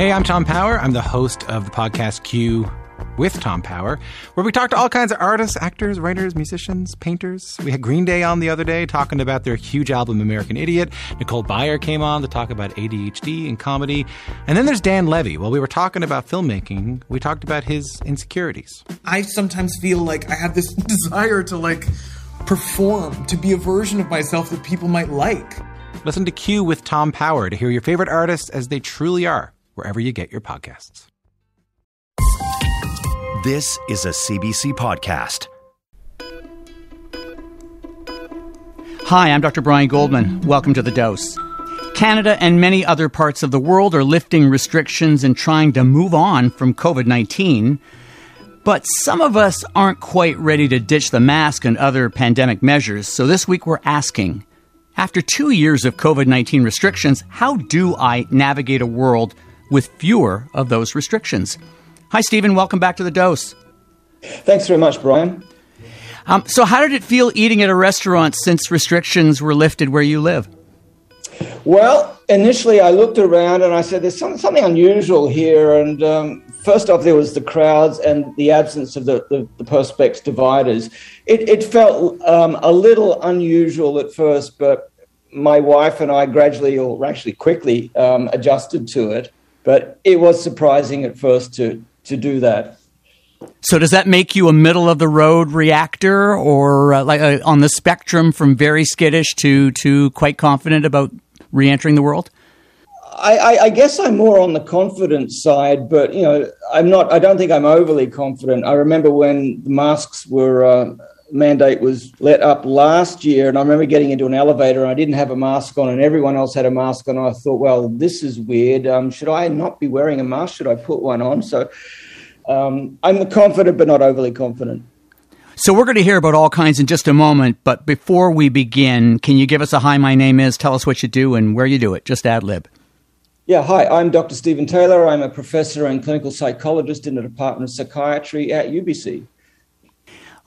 Hey, I'm Tom Power. I'm the host of the podcast Q with Tom Power, where we talk to all kinds of artists, actors, writers, musicians, painters. We had Green Day on the other day talking about their huge album American Idiot. Nicole Byer came on to talk about ADHD and comedy. And then there's Dan Levy. While we were talking about filmmaking, we talked about his insecurities. I sometimes feel like I have this desire to like perform, to be a version of myself that people might like. Listen to Q with Tom Power to hear your favorite artists as they truly are, wherever you get your podcasts. This is a CBC podcast. Hi, I'm Dr. Brian Goldman. Welcome to The Dose. Canada and many other parts of the world are lifting restrictions and trying to move on from COVID 19. But some of us aren't quite ready to ditch the mask and other pandemic measures, so this week we're asking after two years of COVID 19 restrictions, how do I navigate a world with fewer of those restrictions? Hi, Steven. Welcome back to the dose. Thanks very much, Brian. Um, so, how did it feel eating at a restaurant since restrictions were lifted where you live? Well, initially I looked around and I said, "There's some, something unusual here." And um, first off, there was the crowds and the absence of the, the, the perspex dividers. It, it felt um, a little unusual at first, but my wife and I gradually, or actually quickly, um, adjusted to it. But it was surprising at first to to do that. So does that make you a middle of the road reactor, or uh, like uh, on the spectrum from very skittish to to quite confident about re-entering the world? I, I, I, guess I'm more on the confident side, but you know, I'm not. I don't think I'm overly confident. I remember when the masks were uh, mandate was let up last year, and I remember getting into an elevator and I didn't have a mask on, and everyone else had a mask on. I thought, well, this is weird. Um, should I not be wearing a mask? Should I put one on? So um, I'm confident, but not overly confident. So we're going to hear about all kinds in just a moment. But before we begin, can you give us a hi? My name is. Tell us what you do and where you do it. Just ad lib. Yeah, hi. I'm Dr. Steven Taylor. I'm a professor and clinical psychologist in the Department of Psychiatry at UBC.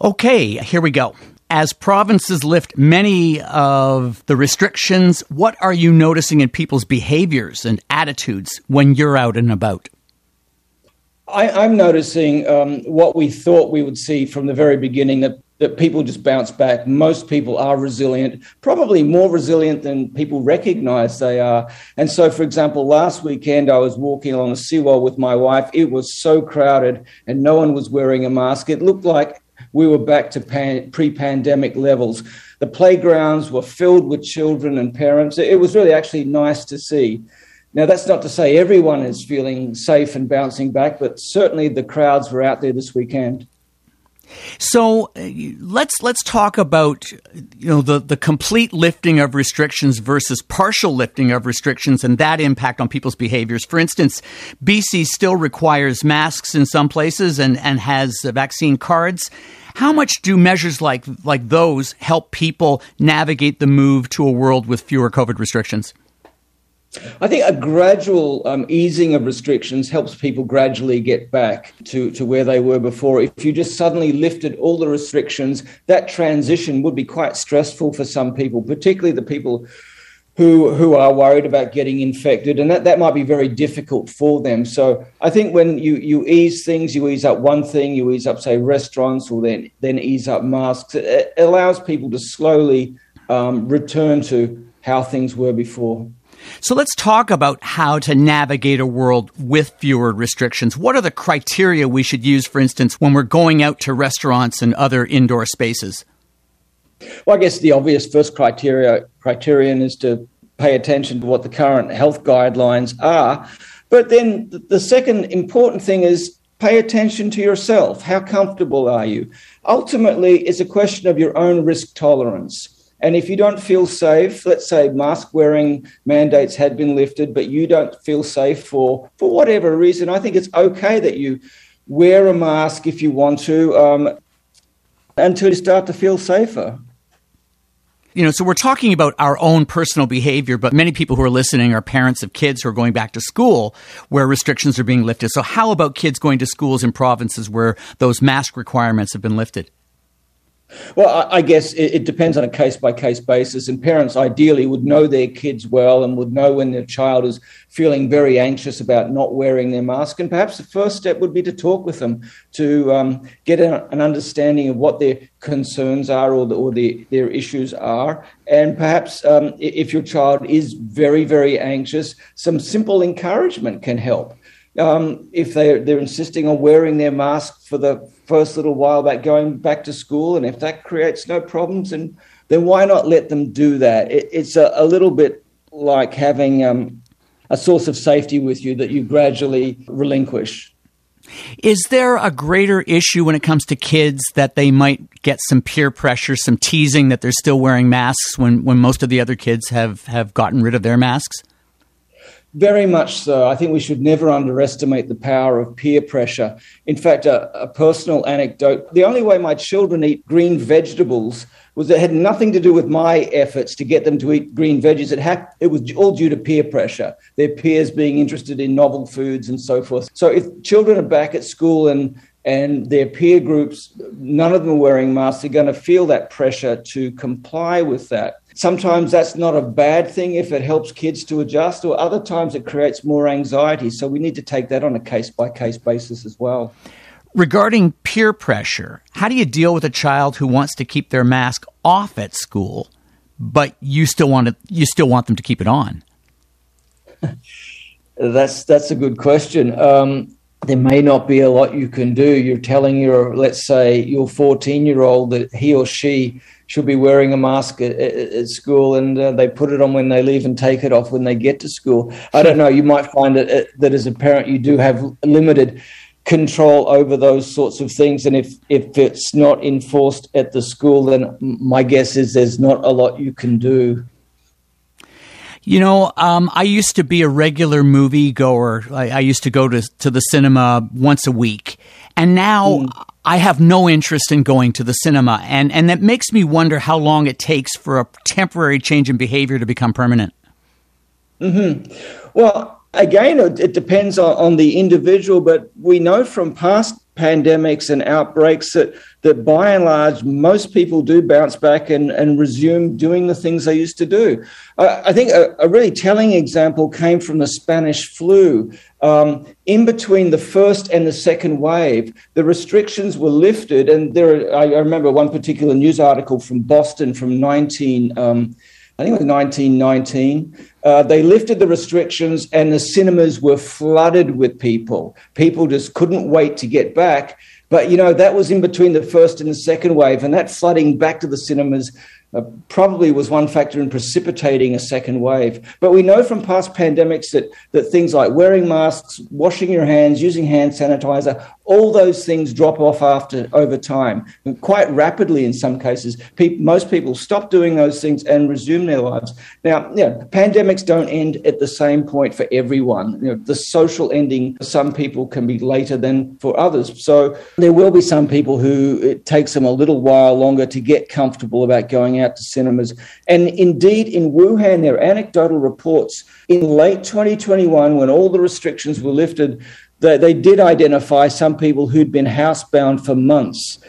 Okay, here we go. As provinces lift many of the restrictions, what are you noticing in people's behaviors and attitudes when you're out and about? I, am noticing um, what we thought we would see from the very beginning that, that people just bounce back. Most people are resilient, probably more resilient than people recognize they are. And so, for example, last weekend I was walking along the seawall with my wife. It was so crowded and no one was wearing a mask. It looked like we were back to pan- pre pandemic levels. The playgrounds were filled with children and parents. It was really actually nice to see. Now, that's not to say everyone is feeling safe and bouncing back, but certainly the crowds were out there this weekend. So uh, let's let's talk about you know the the complete lifting of restrictions versus partial lifting of restrictions and that impact on people's behaviors. For instance, BC still requires masks in some places and and has vaccine cards. How much do measures like like those help people navigate the move to a world with fewer COVID restrictions? I think a gradual um, easing of restrictions helps people gradually get back to, to where they were before. If you just suddenly lifted all the restrictions, that transition would be quite stressful for some people, particularly the people who who are worried about getting infected, and that, that might be very difficult for them. So I think when you, you ease things, you ease up one thing, you ease up, say, restaurants, or then then ease up masks. It, it allows people to slowly um, return to how things were before. So let's talk about how to navigate a world with fewer restrictions. What are the criteria we should use, for instance, when we're going out to restaurants and other indoor spaces? Well, I guess the obvious first criteria criterion is to pay attention to what the current health guidelines are. But then the second important thing is pay attention to yourself. How comfortable are you? Ultimately, it's a question of your own risk tolerance. And if you don't feel safe, let's say mask wearing mandates had been lifted, but you don't feel safe for, for whatever reason, I think it's okay that you wear a mask if you want to um, until you start to feel safer. You know, so we're talking about our own personal behavior, but many people who are listening are parents of kids who are going back to school where restrictions are being lifted. So, how about kids going to schools in provinces where those mask requirements have been lifted? Well, I, guess it, it, depends on a case by case basis, and parents ideally would know their kids well and would know when their child is feeling very anxious about not wearing their mask. And perhaps the first step would be to talk with them to um, get an understanding of what their concerns are or, the, or the, their issues are. And perhaps um, if your child is very, very anxious, some simple encouragement can help. Um, if they they're insisting on wearing their mask for the first little while about going back to school, and if that creates no problems, then then why not let them do that? It, it's a, a, little bit like having um, a source of safety with you that you gradually relinquish. Is there a greater issue when it comes to kids that they might get some peer pressure, some teasing that they're still wearing masks when, when most of the other kids have, have gotten rid of their masks? Very much so. I think we should never underestimate the power of peer pressure. In fact, a, a, personal anecdote the only way my children eat green vegetables was it had nothing to do with my efforts to get them to eat green veggies. It, had, it was all due to peer pressure, their peers being interested in novel foods and so forth. So if children are back at school and and their peer groups, none of them are wearing masks, they're going to feel that pressure to comply with that. Sometimes that's not a bad thing if it helps kids to adjust, or other times it creates more anxiety. So we need to take that on a case by case basis as well. Regarding peer pressure, how do you deal with a child who wants to keep their mask off at school, but you still want to, you still want them to keep it on? that's that's a good question. Um, there may not be a lot you can do. You're telling your, let's say, your 14 year old that he or she should be wearing a mask at, at school and uh, they put it on when they leave and take it off when they get to school. I don't know. You might find that, uh, that as a parent, you do have limited control over those sorts of things. And if, if it's not enforced at the school, then my guess is there's not a lot you can do. You know, um, I used to be a regular movie goer. I, I, used to go to, to the cinema once a week. And now mm. I have no interest in going to the cinema. And, and that makes me wonder how long it takes for a temporary change in behavior to become permanent. Mm-hmm. Well, again, it depends on, on the individual, but we know from past pandemics and outbreaks that, that by and large, most people do bounce back and, and resume doing the things they used to do. Uh, I think a, a, really telling example came from the Spanish flu. Um, in between the first and the second wave, the restrictions were lifted. And there, are, I remember one particular news article from Boston from 19. Um, I think it was 1919. Uh, they lifted the restrictions and the cinemas were flooded with people. People just couldn't wait to get back. But, you know, that was in between the first and the second wave. And that flooding back to the cinemas uh, probably was one factor in precipitating a second wave. But we know from past pandemics that, that things like wearing masks, washing your hands, using hand sanitizer, all those things drop off after over time, and quite rapidly in some cases. Pe- most people stop doing those things and resume their lives. Now, you know, pandemics don't end at the same point for everyone. You know, the social ending for some people can be later than for others. So there will be some people who it takes them a little while longer to get comfortable about going out to cinemas. And indeed, in Wuhan, there are anecdotal reports in late 2021 when all the restrictions were lifted they, they did identify some people who'd been housebound for months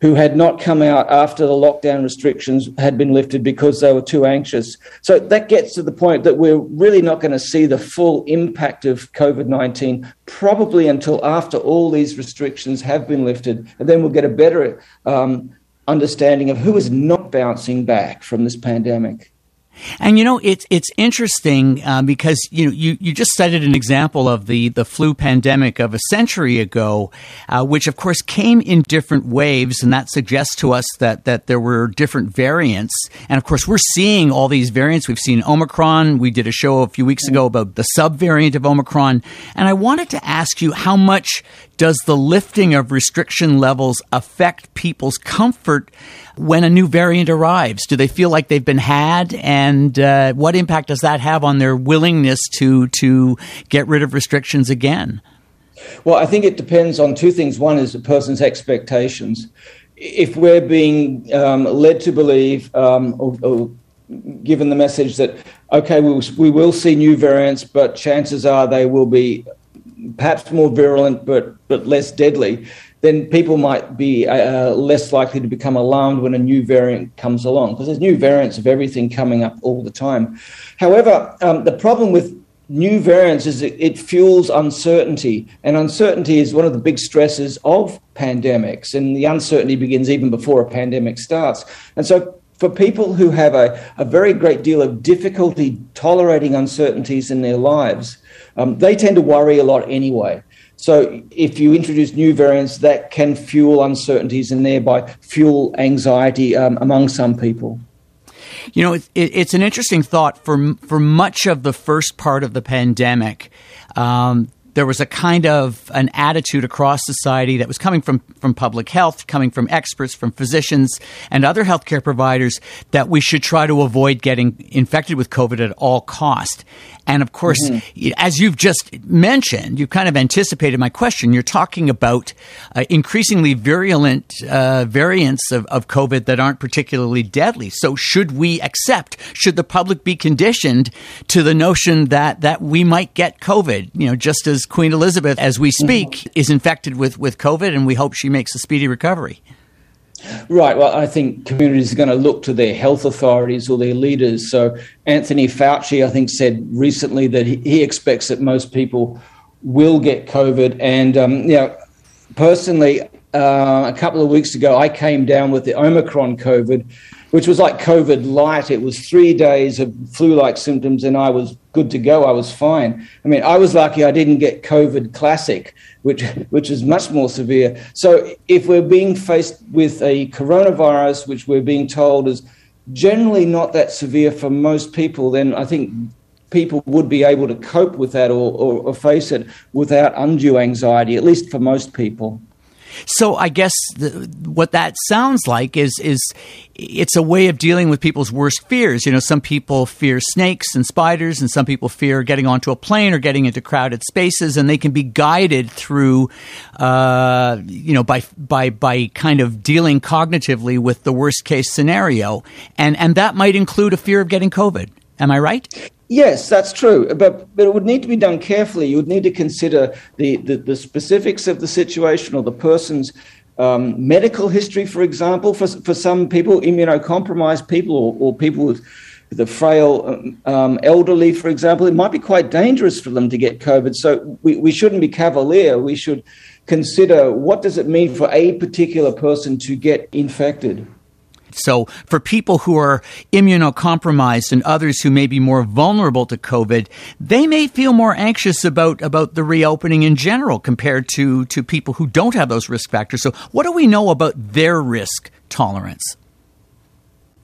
who had not come out after the lockdown restrictions had been lifted because they were too anxious. So that gets to the point that we're really not going to see the full impact of COVID 19 probably until after all these restrictions have been lifted. And then we'll get a better um, understanding of who is not bouncing back from this pandemic. And you know, it's it's interesting uh, because you know you, you just cited an example of the the flu pandemic of a century ago, uh, which of course came in different waves, and that suggests to us that that there were different variants. And of course, we're seeing all these variants. We've seen Omicron. We did a show a few weeks ago about the subvariant of Omicron, and I wanted to ask you how much does the lifting of restriction levels affect people's comfort when a new variant arrives? Do they feel like they've been had, and uh, what impact does that have on their willingness to to get rid of restrictions again? Well, I think it depends on two things. One is a person's expectations. If we're being um, led to believe um, or, or given the message that okay, we will, we will see new variants, but chances are they will be perhaps more virulent but but less deadly, then people might be uh, less likely to become alarmed when a new variant comes along because there's new variants of everything coming up all the time. However, um, the problem with new variants is it, it fuels uncertainty, and uncertainty is one of the big stresses of pandemics, and the uncertainty begins even before a pandemic starts. And so for people who have a, a very great deal of difficulty tolerating uncertainties in their lives, um, they tend to worry a lot anyway. So if you introduce new variants, that can fuel uncertainties and thereby fuel anxiety um, among some people. You know, it, it, it's an interesting thought for for much of the first part of the pandemic. Um, there was a kind of an attitude across society that was coming from, from public health, coming from experts, from physicians, and other healthcare providers that we should try to avoid getting infected with COVID at all cost. And of course, mm-hmm. as you've just mentioned, you've kind of anticipated my question. You're talking about uh, increasingly virulent uh, variants of, of COVID that aren't particularly deadly. So, should we accept? Should the public be conditioned to the notion that that we might get COVID? You know, just as Queen Elizabeth, as we speak, mm-hmm. is infected with with COVID, and we hope she makes a speedy recovery. Right. Well, I think communities are going to look to their health authorities or their leaders. So, Anthony Fauci, I think, said recently that he, expects that most people will get COVID. And, um, you know, personally, uh, a couple of weeks ago, I came down with the Omicron COVID, which was like COVID light. It was three days of flu like symptoms, and I was good to go. I was fine. I mean, I was lucky I didn't get COVID classic, which, which is much more severe. So, if we're being faced with a coronavirus, which we're being told is generally not that severe for most people, then I think people would be able to cope with that or, or, or face it without undue anxiety, at least for most people. So I guess the, what that sounds like is is it's a way of dealing with people's worst fears. You know, some people fear snakes and spiders, and some people fear getting onto a plane or getting into crowded spaces, and they can be guided through, uh, you know, by by by kind of dealing cognitively with the worst case scenario, and and that might include a fear of getting COVID. Am I right? Yes, that's true, but but it would need to be done carefully. You would need to consider the the, the specifics of the situation or the person's um, medical history, for example. For for some people, immunocompromised people or, or people with the frail um, elderly, for example, it might be quite dangerous for them to get COVID. So we, we shouldn't be cavalier. We should consider what does it mean for a particular person to get infected. So, for people who are immunocompromised and others who may be more vulnerable to COVID, they may feel more anxious about, about the reopening in general compared to, to people who don't have those risk factors. So, what do we know about their risk tolerance?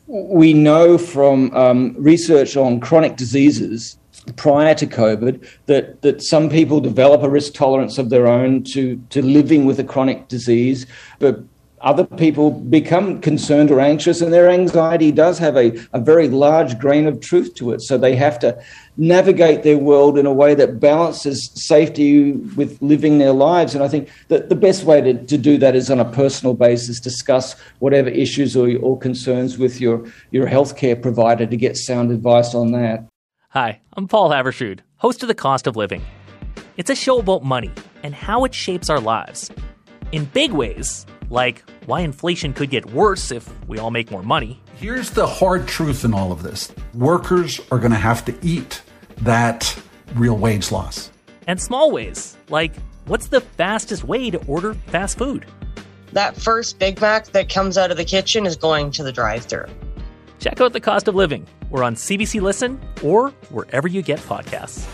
We know from um, research on chronic diseases prior to COVID that, that some people develop a risk tolerance of their own to, to living with a chronic disease, but other people become concerned or anxious, and their anxiety does have a, a very large grain of truth to it. So they have to navigate their world in a way that balances safety with living their lives. And I think that the best way to, to do that is on a personal basis, discuss whatever issues or, or concerns with your, your healthcare provider to get sound advice on that. Hi, I'm Paul Haavardsrud, host of The Cost of Living. It's a show about money and how it shapes our lives. In big ways, like why inflation could get worse if we all make more money. Here's the hard truth in all of this workers are going to have to eat that real wage loss. And small ways, like what's the fastest way to order fast food? That first Big Mac that comes out of the kitchen is going to the drive through. Check out the cost of living. We're on CBC Listen or wherever you get podcasts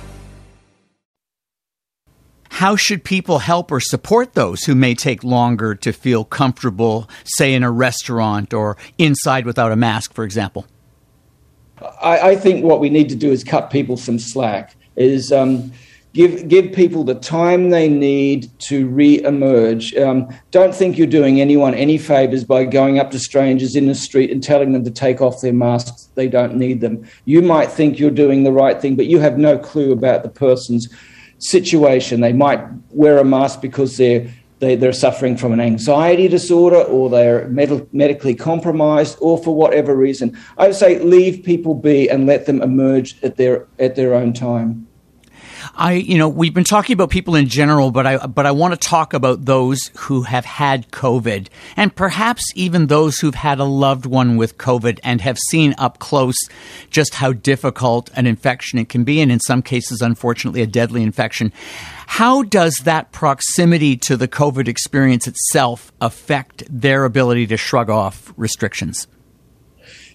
how should people help or support those who may take longer to feel comfortable, say in a restaurant or inside without a mask, for example? I, I think what we need to do is cut people some slack. Is um, give give people the time they need to re-emerge. Um, don't think you're doing anyone any favors by going up to strangers in the street and telling them to take off their masks. They don't need them. You might think you're doing the right thing, but you have no clue about the person's situation. They might wear a mask because they're they, they're suffering from an anxiety disorder or they're med- medically compromised or for whatever reason. I would say leave people be and let them emerge at their at their own time. I, you know, we've been talking about people in general, but I, but I want to talk about those who have had COVID and perhaps even those who've had a loved one with COVID and have seen up close just how difficult an infection it can be. And in some cases, unfortunately, a deadly infection. How does that proximity to the COVID experience itself affect their ability to shrug off restrictions?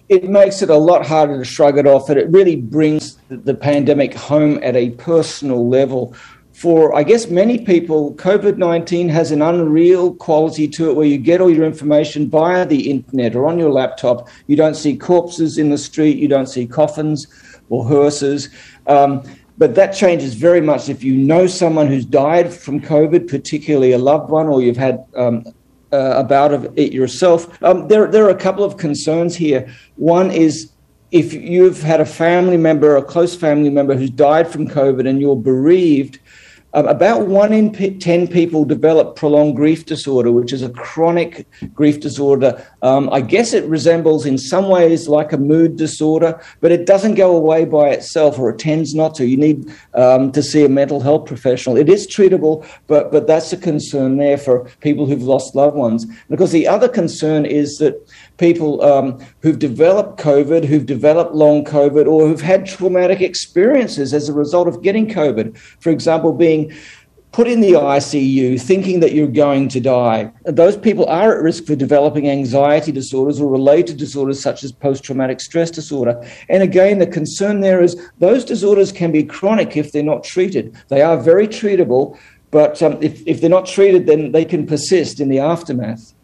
It makes it a lot harder to shrug it off, and it really brings the, pandemic home at a personal level. For, I guess, many people, COVID 19 has an unreal quality to it where you get all your information via the internet or on your laptop. You don't see corpses in the street, you don't see coffins or hearses. Um, but that changes very much if you know someone who's died from COVID, particularly a loved one, or you've had um, uh, a bout of it yourself. Um, there, there are a couple of concerns here. One is if you've had a family member, a close family member who's died from COVID and you're bereaved, about one in p- 10 people develop prolonged grief disorder, which is a chronic grief disorder. Um, I guess it resembles in some ways like a mood disorder, but it doesn't go away by itself or it tends not to. You need um, to see a mental health professional. It is treatable, but, but that's a concern there for people who've lost loved ones. Because the other concern is that people um, who've developed COVID, who've developed long COVID, or who've had traumatic experiences as a result of getting COVID. For example, being put in the ICU thinking that you're going to die. Those people are at risk for developing anxiety disorders or related disorders such as post traumatic stress disorder. And again, the concern there is those disorders can be chronic if they're not treated. They are very treatable, but um, if, if they're not treated, then they can persist in the aftermath.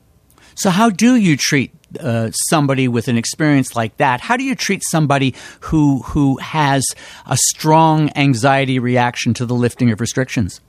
So, how do you treat uh, somebody with an experience like that? How do you treat somebody who who has a strong anxiety reaction to the lifting of restrictions?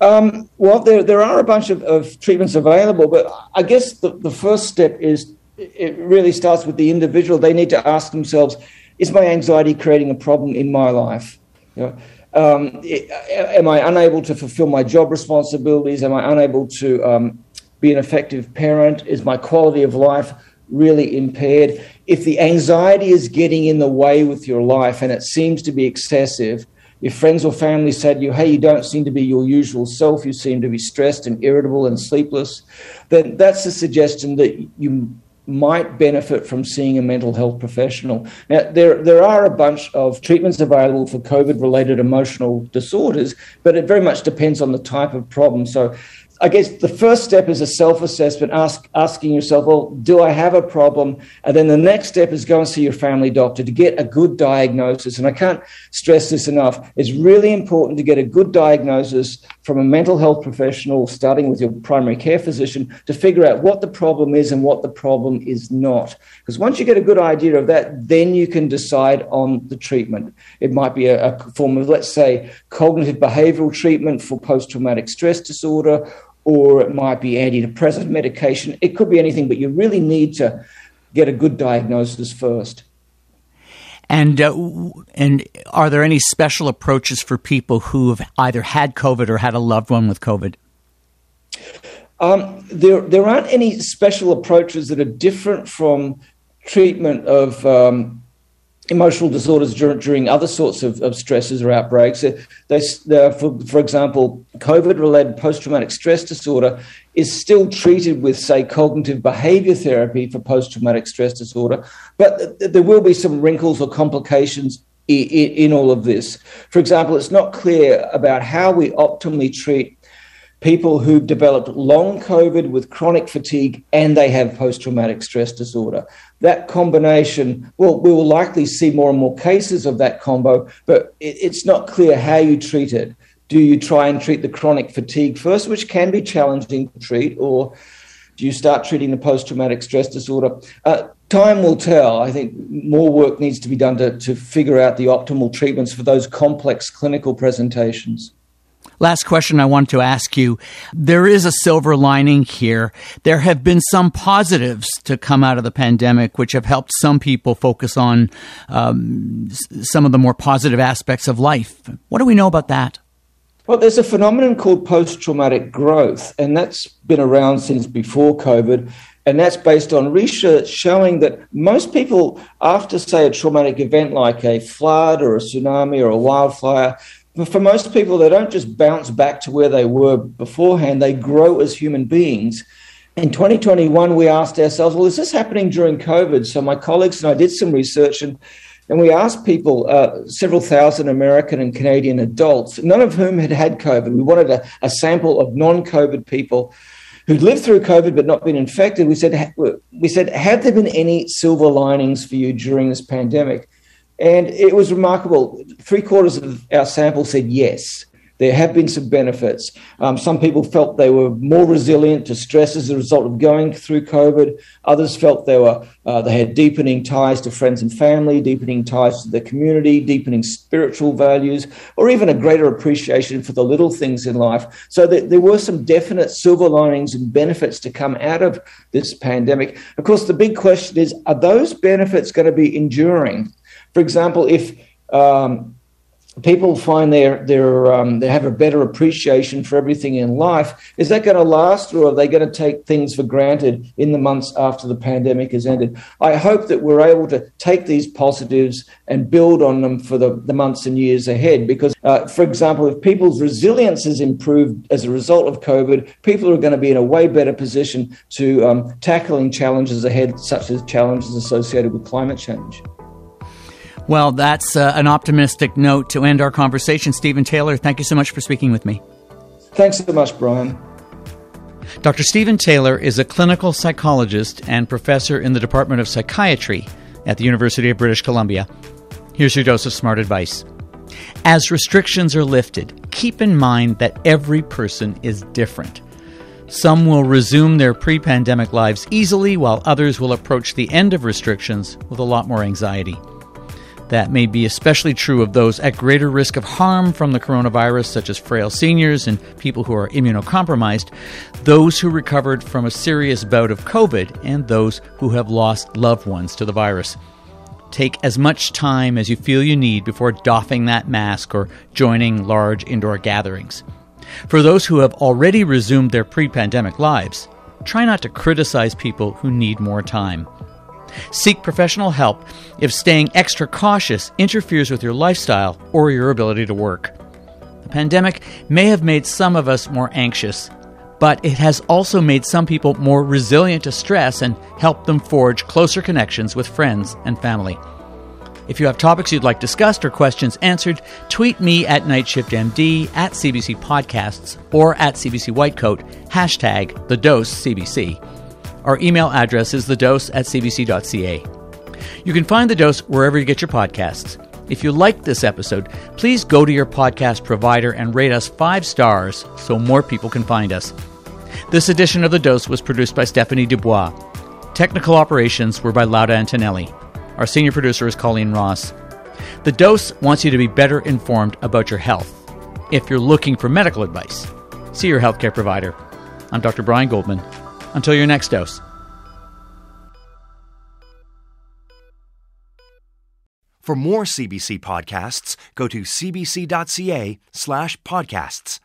Um, well, there, there are a bunch of, of treatments available, but I guess the, the first step is it really starts with the individual. They need to ask themselves, is my anxiety creating a problem in my life? You know, um, am I unable to fulfill my job responsibilities? Am I unable to um, be an effective parent? Is my quality of life really impaired? If the anxiety is getting in the way with your life and it seems to be excessive, if friends or family said you, hey, you don't seem to be your usual self, you seem to be stressed and irritable and sleepless, then that's a suggestion that you might benefit from seeing a mental health professional. Now, there, there are a bunch of treatments available for COVID related emotional disorders, but it very much depends on the type of problem. So, I guess the first step is a self assessment, ask, asking yourself, well, do I have a problem? And then the next step is go and see your family doctor to get a good diagnosis. And I can't stress this enough. It's really important to get a good diagnosis from a mental health professional, starting with your primary care physician, to figure out what the problem is and what the problem is not. Because once you get a good idea of that, then you can decide on the treatment. It might be a, a form of, let's say, cognitive behavioral treatment for post traumatic stress disorder or it might be antidepressant medication. It could be anything, but you really need to get a good diagnosis first. And uh, and are there any special approaches for people who have either had COVID or had a loved one with COVID? Um, there there aren't any special approaches that are different from treatment of um, emotional disorders during, during other sorts of, of stresses or outbreaks. Uh, they, they, uh, for, for example, COVID related post traumatic stress disorder is still treated with, say, cognitive behavior therapy for post traumatic stress disorder, but there will be some wrinkles or complications in all of this. For example, it's not clear about how we optimally treat people who've developed long COVID with chronic fatigue and they have post traumatic stress disorder. That combination, well, we will likely see more and more cases of that combo, but it's not clear how you treat it. Do you try and treat the chronic fatigue first, which can be challenging to treat, or do you start treating the post traumatic stress disorder? Uh, time will tell. I think more work needs to be done to, to figure out the optimal treatments for those complex clinical presentations. Last question I want to ask you. There is a silver lining here. There have been some positives to come out of the pandemic, which have helped some people focus on um, some of the more positive aspects of life. What do we know about that? Well, there's a phenomenon called post traumatic growth, and that's been around since before COVID. And that's based on research showing that most people, after, say, a traumatic event like a flood or a tsunami or a wildfire, for most people, they don't just bounce back to where they were beforehand, they grow as human beings. In 2021, we asked ourselves, well, is this happening during COVID? So my colleagues and I did some research and and we asked people, uh, several thousand American and Canadian adults, none of whom had had COVID. We wanted a, a sample of non COVID people who'd lived through COVID but not been infected. We said, we said, have there been any silver linings for you during this pandemic? And it was remarkable. Three quarters of our sample said yes. There have been some benefits. Um, some people felt they were more resilient to stress as a result of going through COVID. Others felt they were uh, they had deepening ties to friends and family, deepening ties to the community, deepening spiritual values, or even a greater appreciation for the little things in life. So there, there were some definite silver linings and benefits to come out of this pandemic. Of course, the big question is: Are those benefits going to be enduring? For example, if um, people find um, they have a better appreciation for everything in life, is that going to last, or are they going to take things for granted in the months after the pandemic has ended? I hope that we're able to take these positives and build on them for the, the months and years ahead. Because, uh, for example, if people's resilience has improved as a result of COVID, people are going to be in a way better position to um, tackling challenges ahead, such as challenges associated with climate change. Well, that's uh, an optimistic note to end our conversation. Steven Taylor, thank you so much for speaking with me. Thanks so much, Brian. Dr. Steven Taylor is a clinical psychologist and professor in the Department of Psychiatry at the University of British Columbia. Here's your dose of smart advice. As restrictions are lifted, keep in mind that every person is different. Some will resume their pre pandemic lives easily, while others will approach the end of restrictions with a lot more anxiety. That may be especially true of those at greater risk of harm from the coronavirus, such as frail seniors and people who are immunocompromised, those who recovered from a serious bout of COVID, and those who have lost loved ones to the virus. Take as much time as you feel you need before doffing that mask or joining large indoor gatherings. For those who have already resumed their pre pandemic lives, try not to criticize people who need more time. Seek professional help if staying extra cautious interferes with your lifestyle or your ability to work. The pandemic may have made some of us more anxious, but it has also made some people more resilient to stress and helped them forge closer connections with friends and family. If you have topics you'd like discussed or questions answered, tweet me at NightShiftMD, at CBC Podcasts, or at CBC Whitecoat, hashtag the dose CBC. Our email address is thedose at cbc.ca. You can find The Dose wherever you get your podcasts. If you liked this episode, please go to your podcast provider and rate us five stars so more people can find us. This edition of The Dose was produced by Stephanie Dubois. Technical operations were by Lauda Antonelli. Our senior producer is Colleen Ross. The Dose wants you to be better informed about your health. If you're looking for medical advice, see your healthcare provider. I'm Dr. Brian Goldman. Until your next dose. For more CBC podcasts, go to cbc.ca slash podcasts.